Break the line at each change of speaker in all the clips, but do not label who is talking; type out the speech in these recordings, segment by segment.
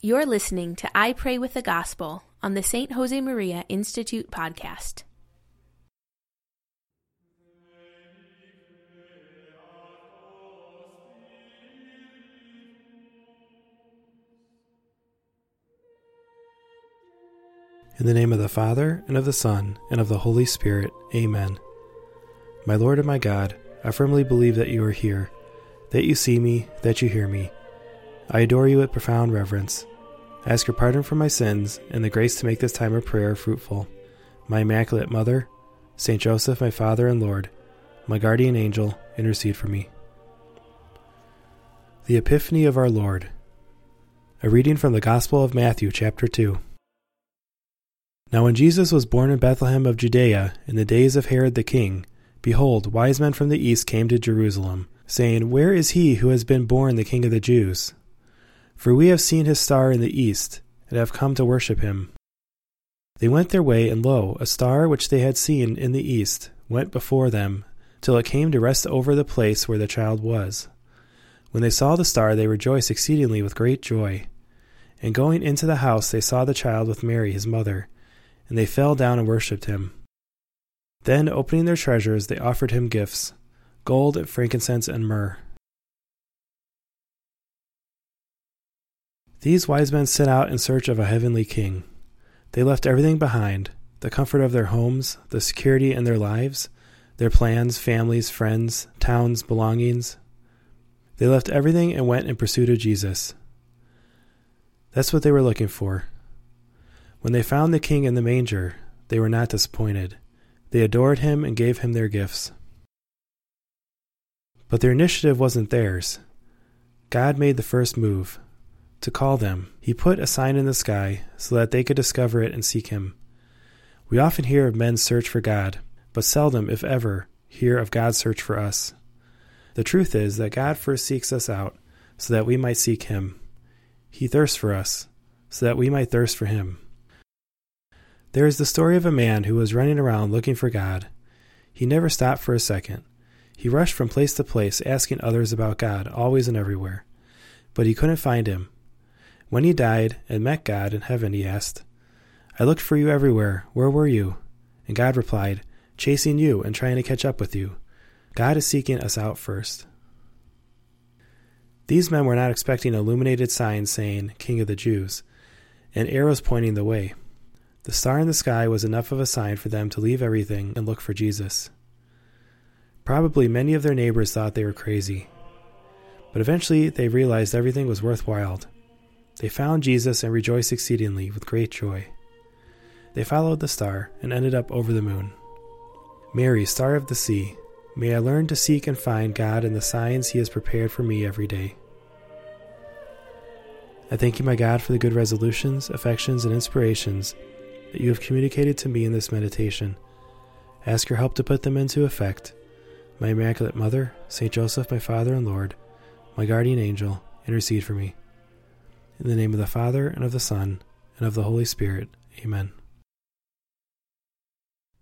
You're listening to iPray with the Gospel on the St. Josemaria Institute podcast.
In the name of the Father, and of the Son, and of the Holy Spirit, Amen. My Lord and my God, I firmly believe that you are here, that you see me, that you hear me. I adore you with profound reverence. I ask your pardon for my sins and the grace to make this time of prayer fruitful. My Immaculate Mother, Saint Joseph, my Father and Lord, my guardian angel, intercede for me. The Epiphany of our Lord. A reading from the Gospel of Matthew, chapter 2. Now, when Jesus was born in Bethlehem of Judea in the days of Herod the king, behold, wise men from the east came to Jerusalem, saying, Where is he who has been born the King of the Jews? For we have seen his star in the east, and have come to worship him. They went their way, and lo, a star which they had seen in the east went before them, till it came to rest over the place where the child was. When they saw the star, they rejoiced exceedingly with great joy. And going into the house, they saw the child with Mary his mother and they fell down and worshipped him. Then, opening their treasures, they offered him gifts gold, frankincense, and myrrh. These wise men set out in search of a heavenly king. They left everything behind the comfort of their homes, the security in their lives, their plans, families, friends, towns, belongings. They left everything and went in pursuit of Jesus. That's what they were looking for when they found the king in the manger, they were not disappointed. They adored him and gave him their gifts. But their initiative wasn't theirs. God made the first move to call them. He put a sign in the sky so that they could discover it and seek him. We often hear of men's search for God, but seldom, if ever, hear of God's search for us. The truth is that God first seeks us out so that we might seek him. He thirsts for us so that we might thirst for him. There is the story of a man who was running around looking for God. He never stopped for a second. He rushed from place to place, asking others about God, always and everywhere. But he couldn't find him. When he died and met God in heaven, he asked, I looked for you everywhere. Where were you? And God replied, Chasing you and trying to catch up with you. God is seeking us out first. These men were not expecting illuminated signs saying, King of the Jews, and arrows pointing the way. The star in the sky was enough of a sign for them to leave everything and look for Jesus. Probably many of their neighbors thought they were crazy. But eventually they realized everything was worthwhile. They found Jesus and rejoiced exceedingly with great joy. They followed the star and ended up over the moon. Mary, star of the sea, may I learn to seek and find God in the signs He has prepared for me every day. I thank you, my God, for the good resolutions, affections, and inspirations that you have communicated to me in this meditation. Ask your help to put them into effect. My Immaculate Mother, Saint Joseph, my Father and Lord, my guardian angel, intercede for me. In the name of the Father, and of the Son, and of the Holy Spirit. Amen.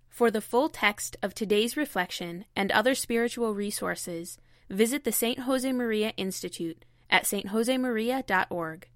For the full text of today's reflection and other spiritual resources, visit the St. Josemaria Institute at stjosemaria.org.